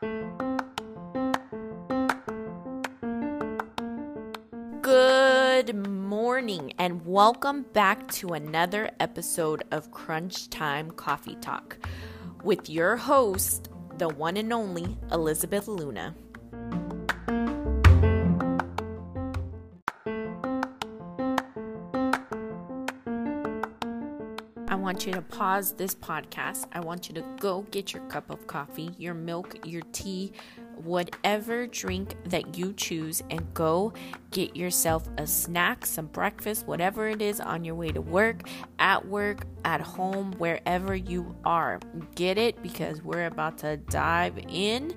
Good morning, and welcome back to another episode of Crunch Time Coffee Talk with your host, the one and only Elizabeth Luna. Want you to pause this podcast. I want you to go get your cup of coffee, your milk, your tea, whatever drink that you choose, and go get yourself a snack, some breakfast, whatever it is on your way to work, at work, at home, wherever you are. Get it because we're about to dive in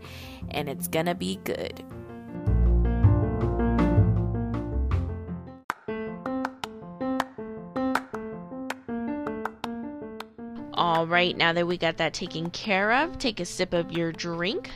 and it's gonna be good. All right, now that we got that taken care of, take a sip of your drink.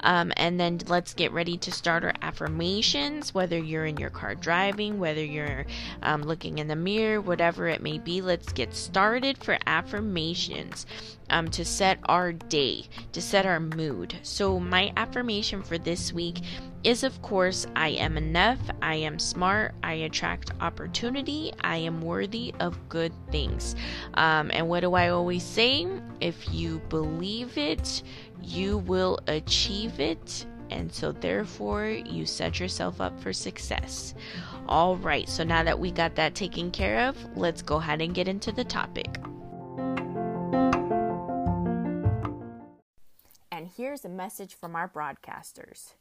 Um, and then let's get ready to start our affirmations, whether you're in your car driving, whether you're um, looking in the mirror, whatever it may be. Let's get started for affirmations um, to set our day, to set our mood. So, my affirmation for this week is, of course, I am enough, I am smart, I attract opportunity, I am worthy of good things. Um, and what do I always say? If you believe it, you will achieve it. And so, therefore, you set yourself up for success. All right, so now that we got that taken care of, let's go ahead and get into the topic. And here's a message from our broadcasters.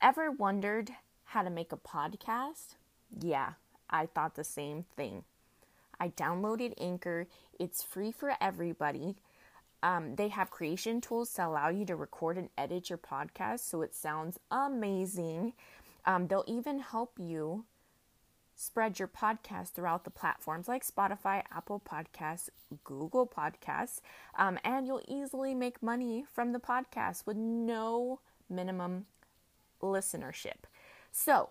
Ever wondered how to make a podcast? Yeah, I thought the same thing. I downloaded Anchor, it's free for everybody. Um, they have creation tools to allow you to record and edit your podcast so it sounds amazing. Um, they'll even help you spread your podcast throughout the platforms like Spotify, Apple Podcasts, Google Podcasts, um, and you'll easily make money from the podcast with no minimum listenership. So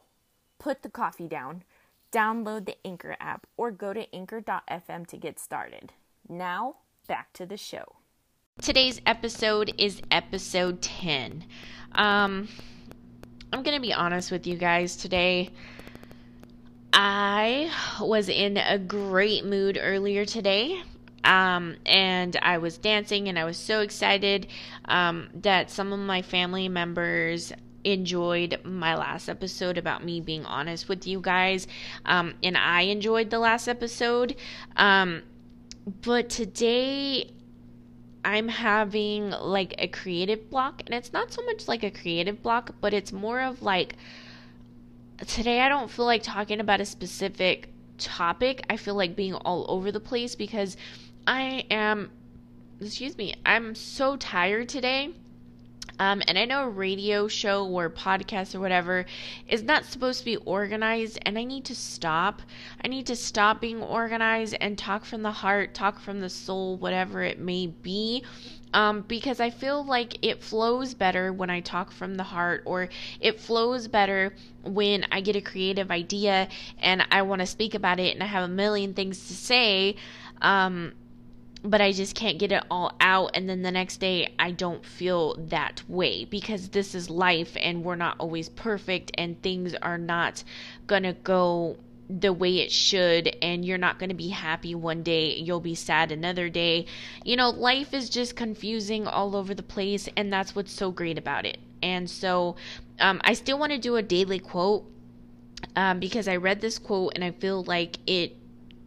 put the coffee down, download the Anchor app, or go to anchor.fm to get started. Now, back to the show. Today's episode is episode 10. Um, I'm going to be honest with you guys today. I was in a great mood earlier today. Um, and I was dancing and I was so excited um, that some of my family members enjoyed my last episode about me being honest with you guys. Um, and I enjoyed the last episode. Um, but today I'm having like a creative block, and it's not so much like a creative block, but it's more of like today I don't feel like talking about a specific topic. I feel like being all over the place because I am, excuse me, I'm so tired today um, and I know a radio show or podcast or whatever is not supposed to be organized, and I need to stop. I need to stop being organized and talk from the heart, talk from the soul, whatever it may be. Um, because I feel like it flows better when I talk from the heart, or it flows better when I get a creative idea and I want to speak about it and I have a million things to say. Um, but I just can't get it all out. And then the next day, I don't feel that way because this is life and we're not always perfect and things are not gonna go the way it should and you're not going to be happy one day you'll be sad another day you know life is just confusing all over the place and that's what's so great about it and so um, i still want to do a daily quote um, because i read this quote and i feel like it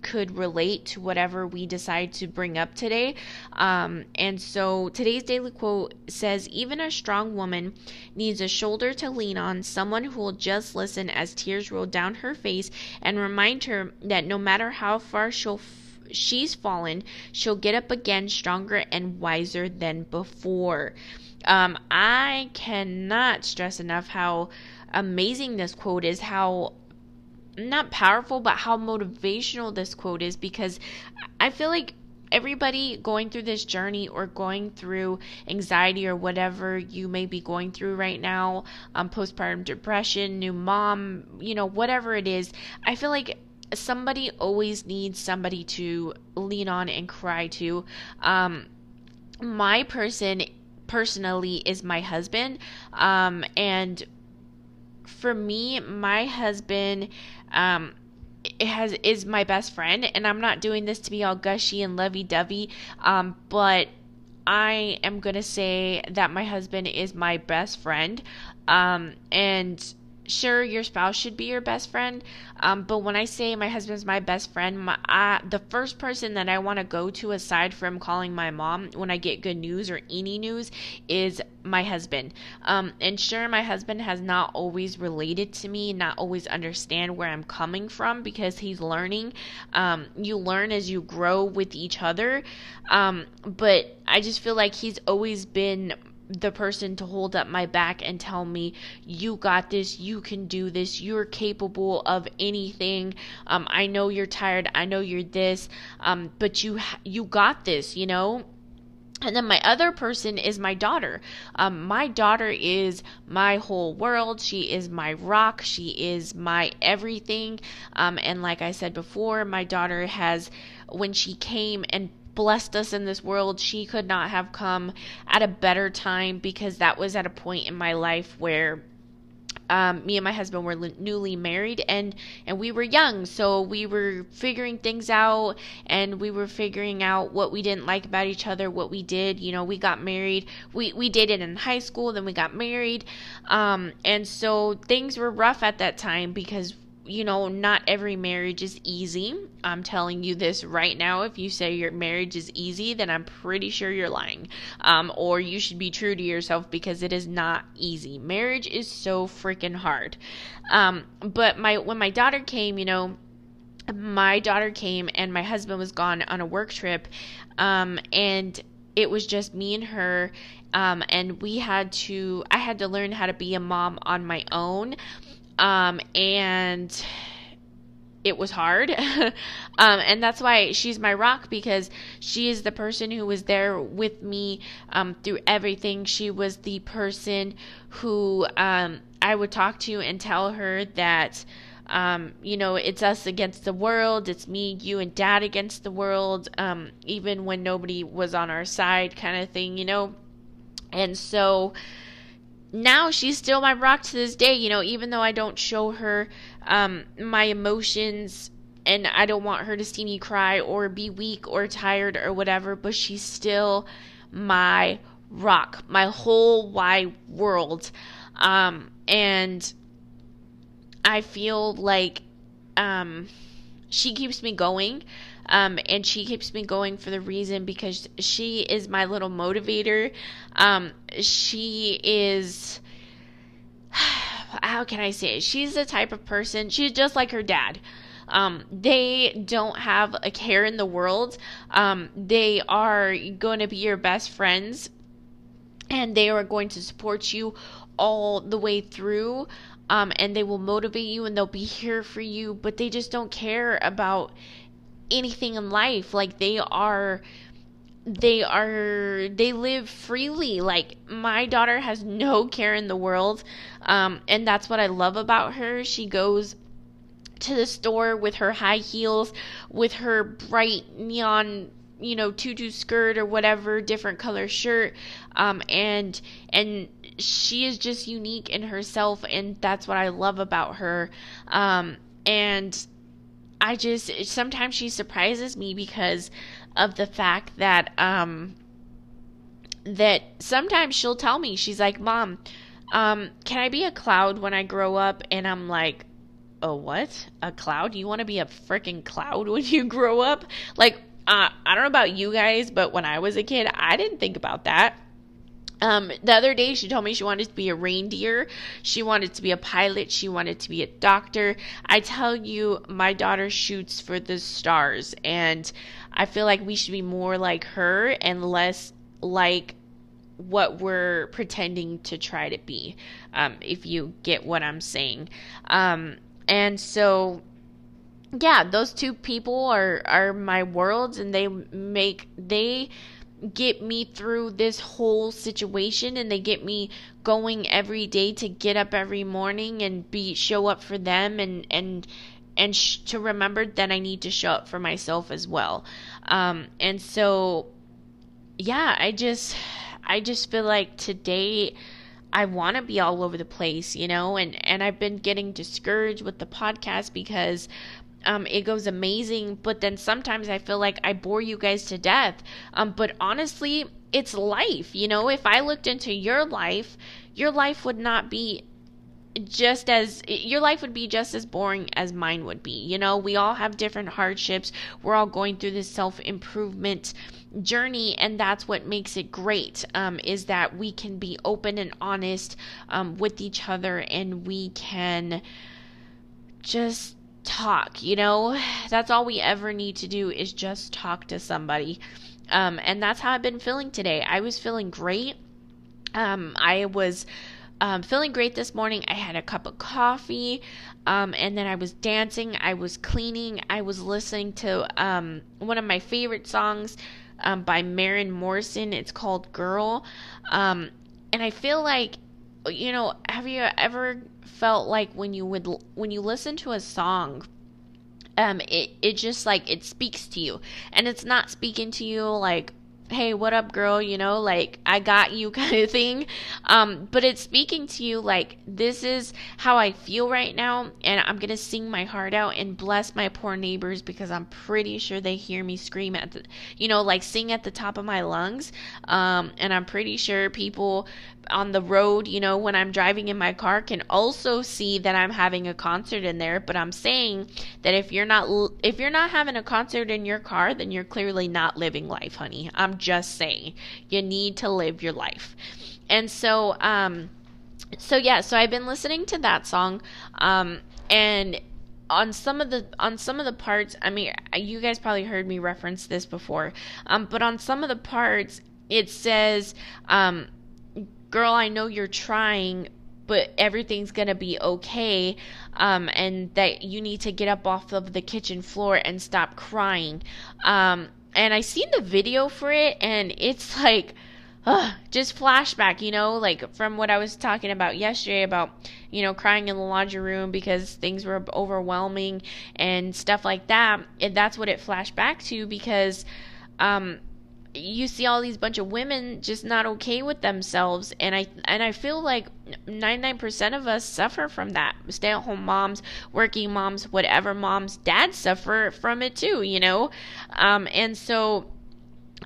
could relate to whatever we decide to bring up today. Um, and so today's daily quote says Even a strong woman needs a shoulder to lean on, someone who will just listen as tears roll down her face and remind her that no matter how far she'll she's fallen, she'll get up again stronger and wiser than before. Um, I cannot stress enough how amazing this quote is, how not powerful, but how motivational this quote is because I feel like everybody going through this journey or going through anxiety or whatever you may be going through right now, um, postpartum depression, new mom, you know, whatever it is, I feel like somebody always needs somebody to lean on and cry to. Um, my person personally is my husband. Um, and for me, my husband um, it has is my best friend, and I'm not doing this to be all gushy and lovey dovey, um, but I am gonna say that my husband is my best friend, um, and sure your spouse should be your best friend um, but when i say my husband's my best friend my, I, the first person that i want to go to aside from calling my mom when i get good news or any news is my husband. Um, and sure my husband has not always related to me not always understand where i'm coming from because he's learning. Um, you learn as you grow with each other um, but i just feel like he's always been the person to hold up my back and tell me you got this you can do this you're capable of anything um, i know you're tired i know you're this um, but you you got this you know and then my other person is my daughter. Um, my daughter is my whole world. She is my rock. She is my everything. Um, and like I said before, my daughter has, when she came and blessed us in this world. She could not have come at a better time because that was at a point in my life where um, me and my husband were newly married and and we were young so we were figuring things out and we were figuring out what we didn't like about each other what we did you know we got married we we dated in high school then we got married um, and so things were rough at that time because you know, not every marriage is easy. I'm telling you this right now. If you say your marriage is easy, then I'm pretty sure you're lying. Um, or you should be true to yourself because it is not easy. Marriage is so freaking hard. Um, but my when my daughter came, you know, my daughter came and my husband was gone on a work trip, um, and it was just me and her. Um, and we had to, I had to learn how to be a mom on my own. Um, and it was hard. um, and that's why she's my rock because she is the person who was there with me um, through everything. She was the person who um, I would talk to and tell her that. Um, you know, it's us against the world. It's me, you, and dad against the world, um, even when nobody was on our side, kind of thing, you know. And so, now she's still my rock to this day, you know, even though I don't show her um, my emotions and I don't want her to see me cry or be weak or tired or whatever, but she's still my rock, my whole wide world. Um, and I feel like um, she keeps me going. Um, and she keeps me going for the reason because she is my little motivator. Um, she is, how can I say it? She's the type of person, she's just like her dad. Um, they don't have a care in the world. Um, they are going to be your best friends and they are going to support you all the way through. Um, and they will motivate you and they'll be here for you, but they just don't care about anything in life. Like they are they are they live freely. Like my daughter has no care in the world. Um, and that's what i love about her. She goes to the store with her high heels with her bright neon you know tutu skirt or whatever different color shirt. Um, and and she is just unique in herself and that's what i love about her. Um, and I just sometimes she surprises me because of the fact that um that sometimes she'll tell me she's like, "Mom, um can I be a cloud when I grow up?" And I'm like, "A what? A cloud? You want to be a freaking cloud when you grow up?" Like uh, I don't know about you guys, but when I was a kid, I didn't think about that. Um, the other day, she told me she wanted to be a reindeer. She wanted to be a pilot. She wanted to be a doctor. I tell you, my daughter shoots for the stars, and I feel like we should be more like her and less like what we're pretending to try to be. Um, if you get what I'm saying. Um, and so, yeah, those two people are are my worlds, and they make they get me through this whole situation and they get me going every day to get up every morning and be show up for them and and and sh- to remember that I need to show up for myself as well. Um, and so yeah, I just I just feel like today I want to be all over the place, you know, and and I've been getting discouraged with the podcast because um, it goes amazing, but then sometimes I feel like I bore you guys to death. Um, but honestly, it's life, you know. If I looked into your life, your life would not be just as your life would be just as boring as mine would be. You know, we all have different hardships. We're all going through this self improvement journey, and that's what makes it great. Um, is that we can be open and honest um, with each other, and we can just talk. You know, that's all we ever need to do is just talk to somebody. Um, and that's how I've been feeling today. I was feeling great. Um, I was um, feeling great this morning. I had a cup of coffee, um, and then I was dancing. I was cleaning. I was listening to um, one of my favorite songs um, by Maren Morrison. It's called "Girl," um, and I feel like, you know, have you ever felt like when you would when you listen to a song? Um, it, it just like it speaks to you and it's not speaking to you like hey, what up, girl? You know, like, I got you kind of thing. Um, but it's speaking to you like, this is how I feel right now, and I'm to sing my heart out and bless my poor neighbors because I'm pretty sure they hear me scream at the, you know, like sing at the top of my lungs. Um, and I'm pretty sure people on the road, you know, when I'm driving in my car can also see that I'm having a concert in there, but I'm saying that if you're not if you're not having a concert in your car, then you're clearly not living life, honey. I'm just saying. You need to live your life. And so um so yeah, so I've been listening to that song um and on some of the on some of the parts i mean you guys probably heard me reference this before um, but on some of the parts it says um, girl, I know you're trying, but everything's gonna be okay. Um, and that you need to get up off of the kitchen floor and stop crying. Um, and I seen the video for it, and it's like, ugh, just flashback, you know, like from what I was talking about yesterday about, you know, crying in the laundry room because things were overwhelming and stuff like that. And that's what it flashed back to because, um, you see all these bunch of women just not okay with themselves and i and i feel like 99% of us suffer from that stay at home moms working moms whatever moms dads suffer from it too you know um, and so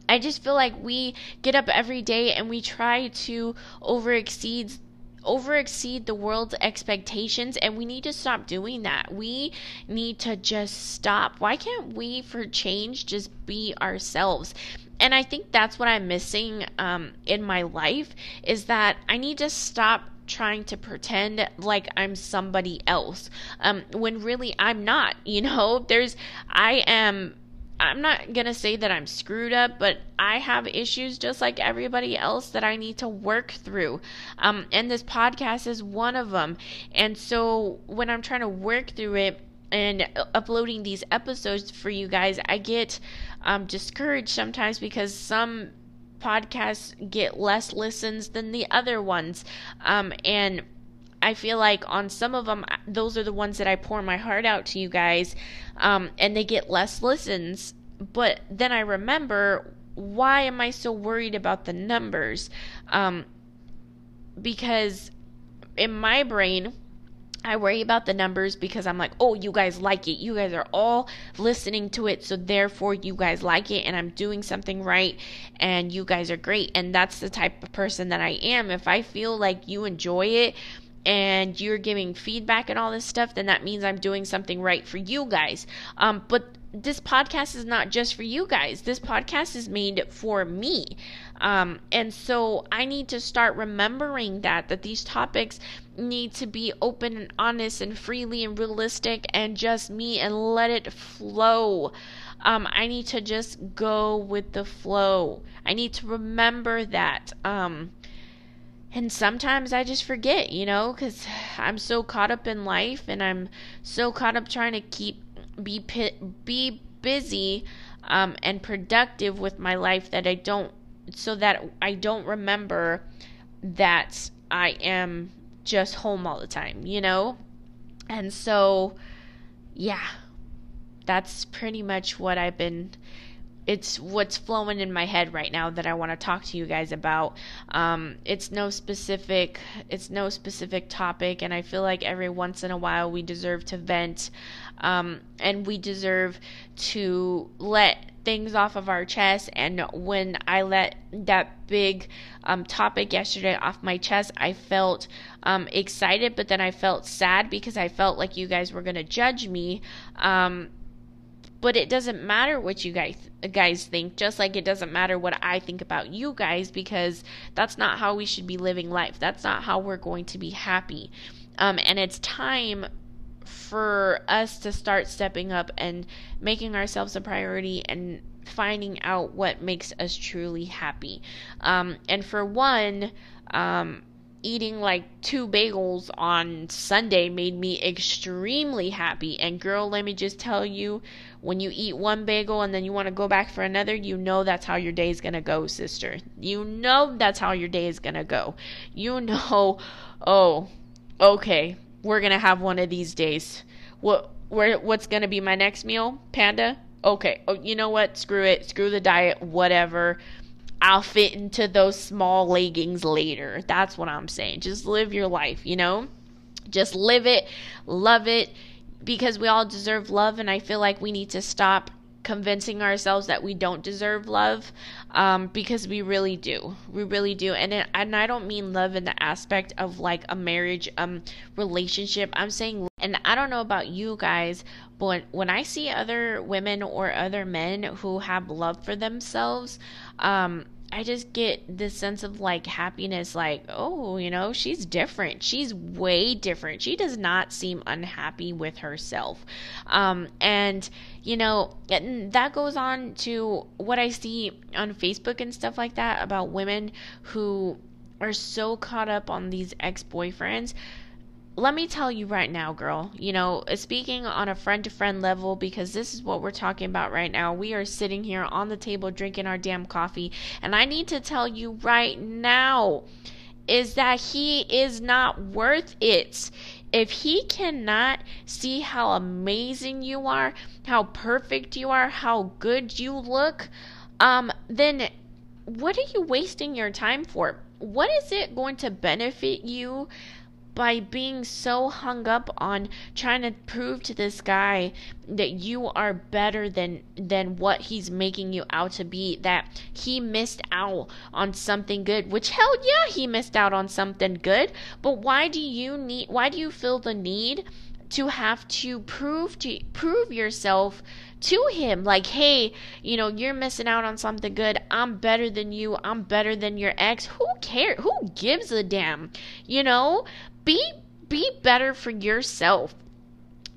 I just feel like we get up every day and we try to over exceed over exceed the world's expectations and we need to stop doing that. We need to just stop. Why can't we for change just be ourselves? And I think that's what I'm missing um, in my life is that I need to stop trying to pretend like I'm somebody else um, when really I'm not. You know, there's I am. I'm not gonna say that I'm screwed up, but I have issues just like everybody else that I need to work through. Um, and this podcast is one of them. And so when I'm trying to work through it, and uploading these episodes for you guys, I get um, discouraged sometimes because some podcasts get less listens than the other ones. Um, and I feel like on some of them, those are the ones that I pour my heart out to you guys, um, and they get less listens. But then I remember, why am I so worried about the numbers? Um, because in my brain, I worry about the numbers because I'm like, oh, you guys like it. You guys are all listening to it. So therefore, you guys like it and I'm doing something right and you guys are great. And that's the type of person that I am. If I feel like you enjoy it, and you're giving feedback and all this stuff, then that means I'm doing something right for you guys. Um, but this podcast is not just for you guys. This podcast is made for me. Um, and so I need to start remembering that, that these topics need to be open and honest and freely and realistic and just me and let it flow. Um, I need to just go with the flow. I need to remember that. Um, and sometimes I just forget, you know, because I'm so caught up in life and I'm so caught up trying to keep be be busy um, and productive with my life that I don't so that I don't remember that I am just home all the time, you know? And so yeah, that's pretty much what I've been it's what's flowing in my head right now that I want to talk to you guys about. Um, it's no specific, it's no specific topic, and I feel like every once in a while we deserve to vent, um, and we deserve to let things off of our chest. And when I let that big um, topic yesterday off my chest, I felt um, excited, but then I felt sad because I felt like you guys were gonna judge me. Um, but it doesn't matter what you guys guys think just like it doesn't matter what I think about you guys because that's not how we should be living life that's not how we're going to be happy um, and it's time for us to start stepping up and making ourselves a priority and finding out what makes us truly happy um, and for one um, eating like two bagels on Sunday made me extremely happy. And girl, let me just tell you, when you eat one bagel and then you want to go back for another, you know that's how your day is going to go, sister. You know that's how your day is going to go. You know, oh, okay, we're to have one of these days. What where what's to be my next meal? Panda? Okay. Oh, you know what? Screw it. Screw the diet, whatever. I'll fit into those small leggings later. That's what I'm saying. Just live your life, you know? Just live it, love it, because we all deserve love, and I feel like we need to stop convincing ourselves that we don't deserve love um, because we really do. We really do. And it, and I don't mean love in the aspect of like a marriage um relationship. I'm saying and I don't know about you guys but when I see other women or other men who have love for themselves um I just get this sense of like happiness, like, oh, you know, she's different. She's way different. She does not seem unhappy with herself. Um, and, you know, that goes on to what I see on Facebook and stuff like that about women who are so caught up on these ex boyfriends let me tell you right now, girl, you know, speaking on a friend to friend level, because this is what we're talking about right now. We are sitting here on the table drinking our damn coffee, and I need to tell you right now is that he is not worth it. If he cannot see how amazing you are, how perfect you are, how good you look, um, then what are you wasting your time for? What is it going to benefit you by being so hung up on trying to prove to this guy that you are better than than what he's making you out to be that he missed out on something good which hell yeah he missed out on something good. But why do you need why do you feel the need to have to prove to prove yourself to him? Like hey you know you're missing out on something good. I'm better than you. I'm better than your ex. Who cares who gives a damn? You know be be better for yourself.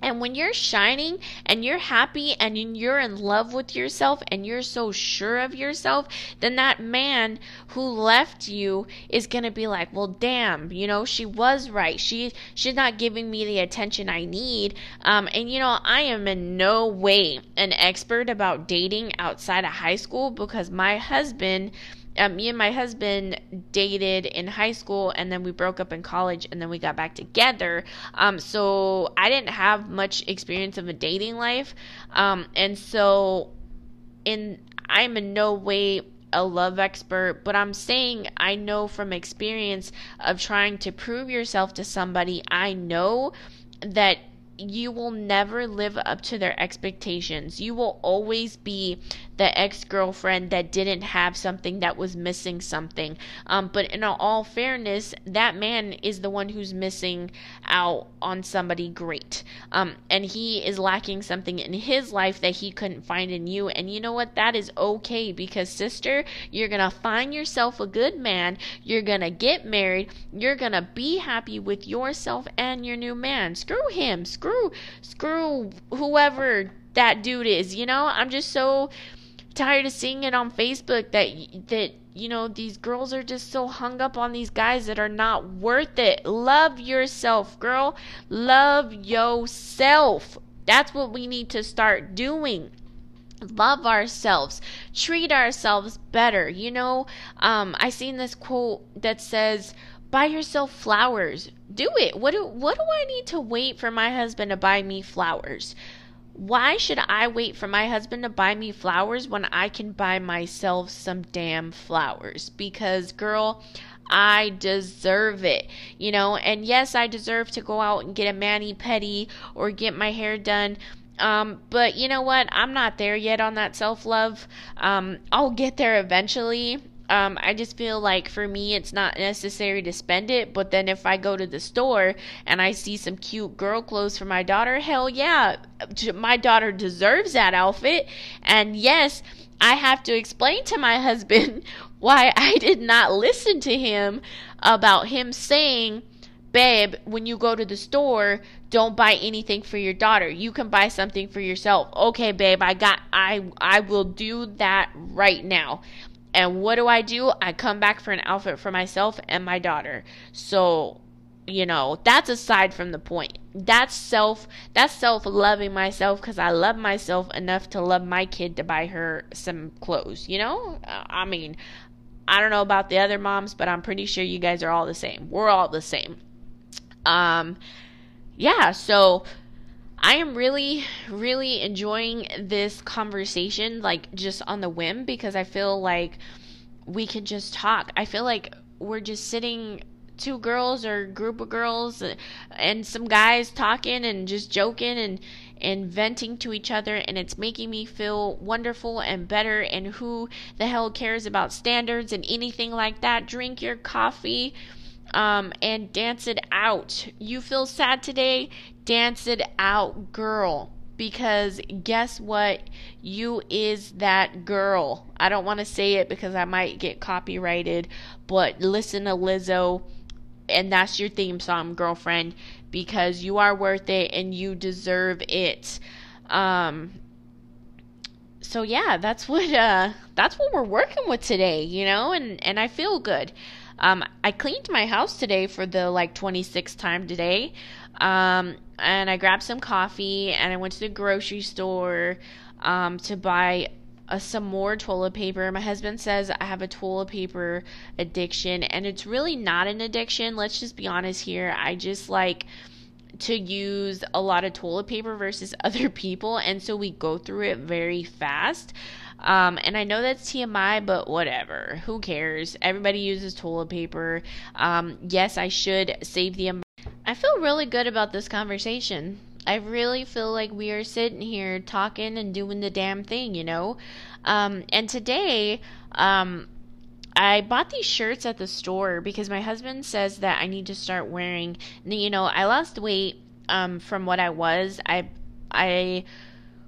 And when you're shining and you're happy and you're in love with yourself and you're so sure of yourself, then that man who left you is going to be like, "Well, damn, you know, she was right. She she's not giving me the attention I need." Um and you know, I am in no way an expert about dating outside of high school because my husband um, me and my husband dated in high school and then we broke up in college and then we got back together. Um, so I didn't have much experience of a dating life. Um, and so in I'm in no way a love expert, but I'm saying I know from experience of trying to prove yourself to somebody, I know that you will never live up to their expectations. You will always be the ex girlfriend that didn't have something that was missing something. Um, but in all fairness, that man is the one who's missing out on somebody great. Um, and he is lacking something in his life that he couldn't find in you. And you know what? That is okay because, sister, you're going to find yourself a good man. You're going to get married. You're going to be happy with yourself and your new man. Screw him. Screw, screw whoever that dude is. You know, I'm just so tired of seeing it on Facebook that that you know these girls are just so hung up on these guys that are not worth it. Love yourself, girl. Love yourself. That's what we need to start doing love ourselves treat ourselves better you know um i seen this quote that says buy yourself flowers do it what do what do i need to wait for my husband to buy me flowers why should I wait for my husband to buy me flowers when I can buy myself some damn flowers? Because, girl, I deserve it, you know. And yes, I deserve to go out and get a mani pedi or get my hair done. Um, but you know what? I'm not there yet on that self love. Um, I'll get there eventually. Um, I just feel like for me, it's not necessary to spend it. But then if I go to the store and I see some cute girl clothes for my daughter, hell yeah, my daughter deserves that outfit. And yes, I have to explain to my husband why I did not listen to him about him saying, babe, when you go to the store, don't buy anything for your daughter. You can buy something for yourself. Okay, babe, I got I I will do that right now. And what do I do? I come back for an outfit for myself and my daughter. So, you know, that's aside from the point. That's self that's self-loving myself cuz I love myself enough to love my kid to buy her some clothes, you know? I mean, I don't know about the other moms, but I'm pretty sure you guys are all the same. We're all the same. Um yeah, so I am really, really enjoying this conversation, like just on the whim, because I feel like we can just talk. I feel like we're just sitting, two girls or group of girls, uh, and some guys talking and just joking and and venting to each other, and it's making me feel wonderful and better. And who the hell cares about standards and anything like that? Drink your coffee um, and dance it out. You feel sad today? Dance it out, girl. Because guess what? You is that girl. I don't want to say it because I might get copyrighted, but listen to Lizzo, and that's your theme song, girlfriend, because you are worth it and you deserve it. Um, so yeah, that's what uh, that's what we're working with today, you know, and and I feel good. Um, I cleaned my house today for the like 26th time today. Um, and I grabbed some coffee and I went to the grocery store um, to buy uh, some more toilet paper. My husband says I have a toilet paper addiction, and it's really not an addiction. Let's just be honest here. I just like to use a lot of toilet paper versus other people, and so we go through it very fast. Um, and I know that's TMI, but whatever. Who cares? Everybody uses toilet paper. Um, yes, I should save the. I feel really good about this conversation. I really feel like we are sitting here talking and doing the damn thing, you know? Um, and today, um, I bought these shirts at the store because my husband says that I need to start wearing. You know, I lost weight um, from what I was. I I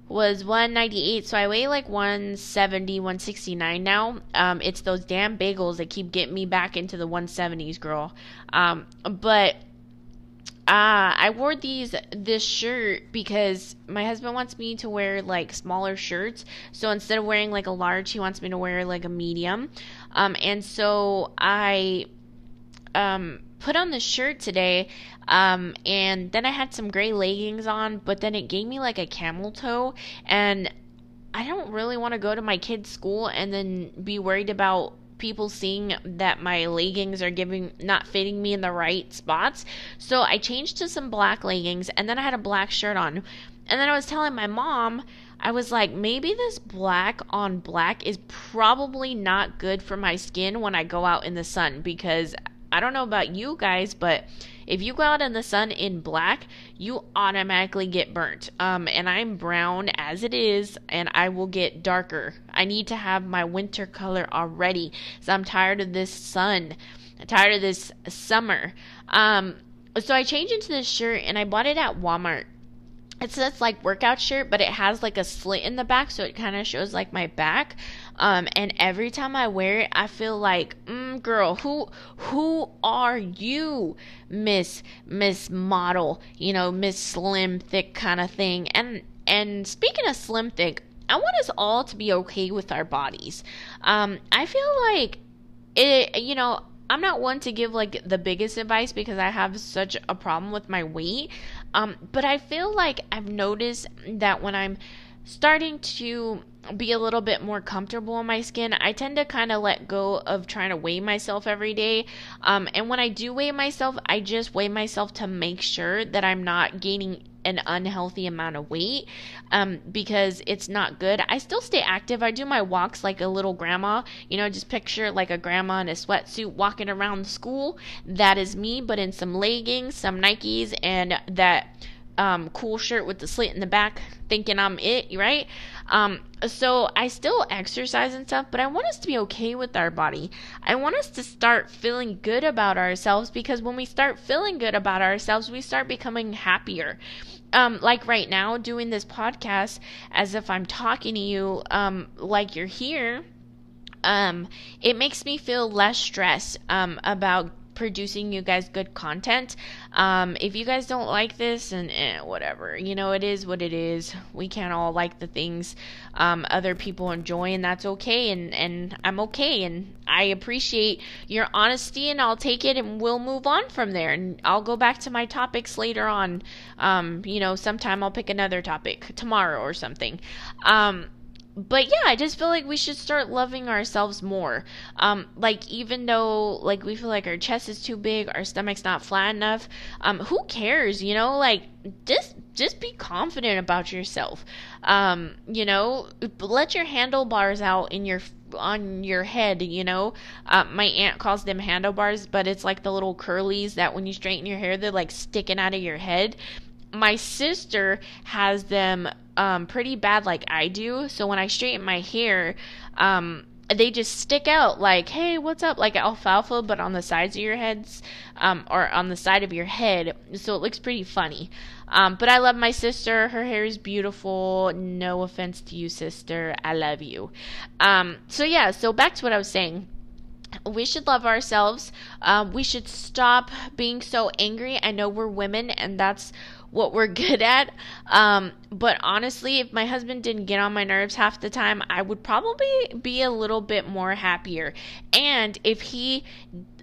was 198 so i weigh like 170 169 now um, it's those damn bagels that keep getting me back into the 170s girl um, but uh, I wore these this shirt because my husband wants me to wear like smaller shirts. So instead of wearing like a large, he wants me to wear like a medium. Um, and so I um, put on the shirt today um, and then I had some gray leggings on, but then it gave me like a camel toe. And I don't really want to go to my kid's school and then be worried about people seeing that my leggings are giving not fitting me in the right spots. So I changed to some black leggings and then I had a black shirt on. And then I was telling my mom, I was like, maybe this black on black is probably not good for my skin when I go out in the sun because I don't know about you guys, but if you go out in the sun in black, you automatically get burnt. Um, and I'm brown as it is, and I will get darker. I need to have my winter color already, so I'm tired of this sun. I'm tired of this summer. Um, so I changed into this shirt, and I bought it at Walmart it's this like workout shirt, but it has like a slit in the back, so it kind of shows like my back. Um, and every time I wear it, I feel like, mm, girl, who who are you, Miss Miss Model? You know, Miss Slim Thick kind of thing. And and speaking of slim thick, I want us all to be okay with our bodies. Um, I feel like it. You know, I'm not one to give like the biggest advice because I have such a problem with my weight. Um, but I feel like I've noticed that when I'm starting to be a little bit more comfortable in my skin, I tend to kind of let go of trying to weigh myself every day. Um, and when I do weigh myself, I just weigh myself to make sure that I'm not gaining an unhealthy amount of weight um, because it's not good. I still stay active. I do my walks like a little grandma. You know, just picture like a grandma in a sweatsuit walking around school. That is me, but in some leggings, some Nikes, and that um, cool shirt with the slit in the back, thinking I'm it, right? Um, so I still exercise and stuff, but I want us to be okay with our body. I want us to start feeling good about ourselves because when we start feeling good about ourselves, we start becoming happier. Um, like right now, doing this podcast as if I'm talking to you, um, like you're here. Um, it makes me feel less stressed um, about producing you guys good content. Um, if you guys don't like this, and eh, whatever, you know, it is what it is. We can't all like the things um, other people enjoy, and that's okay. And and I'm okay, and I appreciate your honesty, and I'll take it, and we'll move on from there. And I'll go back to my topics later on. Um, you know, sometime I'll pick another topic tomorrow or something. Um, but yeah, I just feel like we should start loving ourselves more. Um, like even though like we feel like our chest is too big, our stomach's not flat enough. Um, who cares? You know, like just just be confident about yourself. Um, you know, let your handlebars out in your on your head. You know, uh, my aunt calls them handlebars, but it's like the little curlies that when you straighten your hair, they're like sticking out of your head my sister has them um, pretty bad like I do. So when I straighten my hair, um, they just stick out like, hey, what's up? Like alfalfa, but on the sides of your heads, um, or on the side of your head. So it looks pretty funny. Um, but I love my sister. Her hair is beautiful. No offense to you, sister. I love you. Um, so yeah, so back to what I was saying we should love ourselves. Um, we should stop being so angry. I know we're women, and that's what we're good at. Um, but honestly, if my husband didn't get on my nerves half the time, I would probably be a little bit more happier. And if he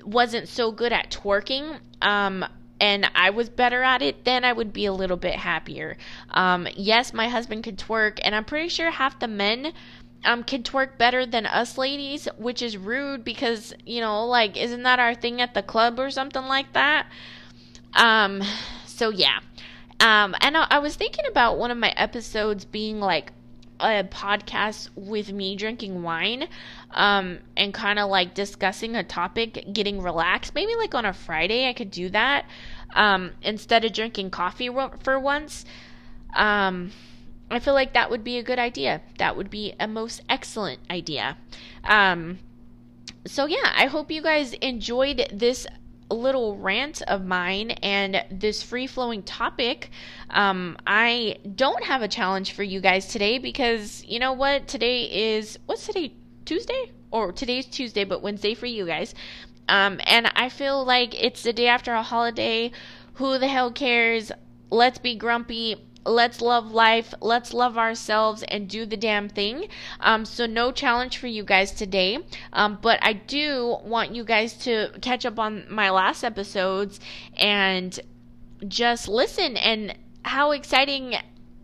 wasn't so good at twerking, um, and I was better at it, then I would be a little bit happier. Um, yes, my husband could twerk, and I'm pretty sure half the men um can twerk better than us ladies, which is rude because you know, like, isn't that our thing at the club or something like that? Um, so yeah. Um, and I, I was thinking about one of my episodes being like a podcast with me drinking wine um, and kind of like discussing a topic, getting relaxed. Maybe like on a Friday, I could do that um, instead of drinking coffee for once. Um, I feel like that would be a good idea. That would be a most excellent idea. Um, so, yeah, I hope you guys enjoyed this little rant of mine and this free flowing topic. Um, I don't have a challenge for you guys today because you know what? Today is what's today? Tuesday? Or today's Tuesday, but Wednesday for you guys. Um, and I feel like it's the day after a holiday. Who the hell cares? Let's be grumpy let's love life, let's love ourselves, and do the damn thing. Um, so, no challenge for you guys today. Um, but I do want you guys to catch up on my last episodes and just listen. And how exciting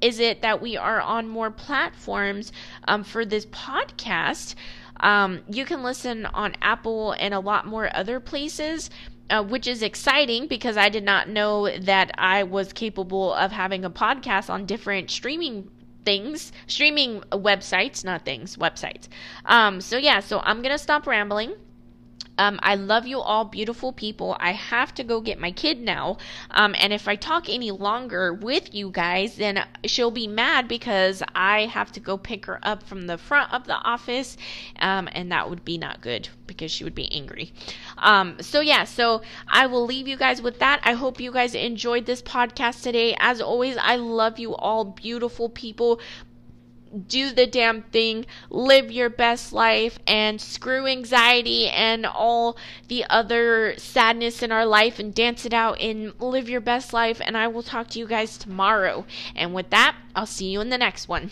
is it that we are on more platforms um, for this podcast? Um, you can listen on Apple and a lot more other places uh, which is exciting because I did not know that I was capable of having a podcast on different streaming things, streaming websites, not things, websites. Um, so yeah, so I'm gonna stop rambling. Um, I love you all, beautiful people. I have to go get my kid now. Um, and if I talk any longer with you guys, then she'll be mad because I have to go pick her up from the front of the office. Um, and that would be not good because she would be angry. Um, so, yeah, so I will leave you guys with that. I hope you guys enjoyed this podcast today. As always, I love you all, beautiful people do the damn thing, live your best life, and screw anxiety and all the other sadness in our life and dance it out and live your best life. And I will talk to you guys tomorrow. And with that, I'll see you in the next one.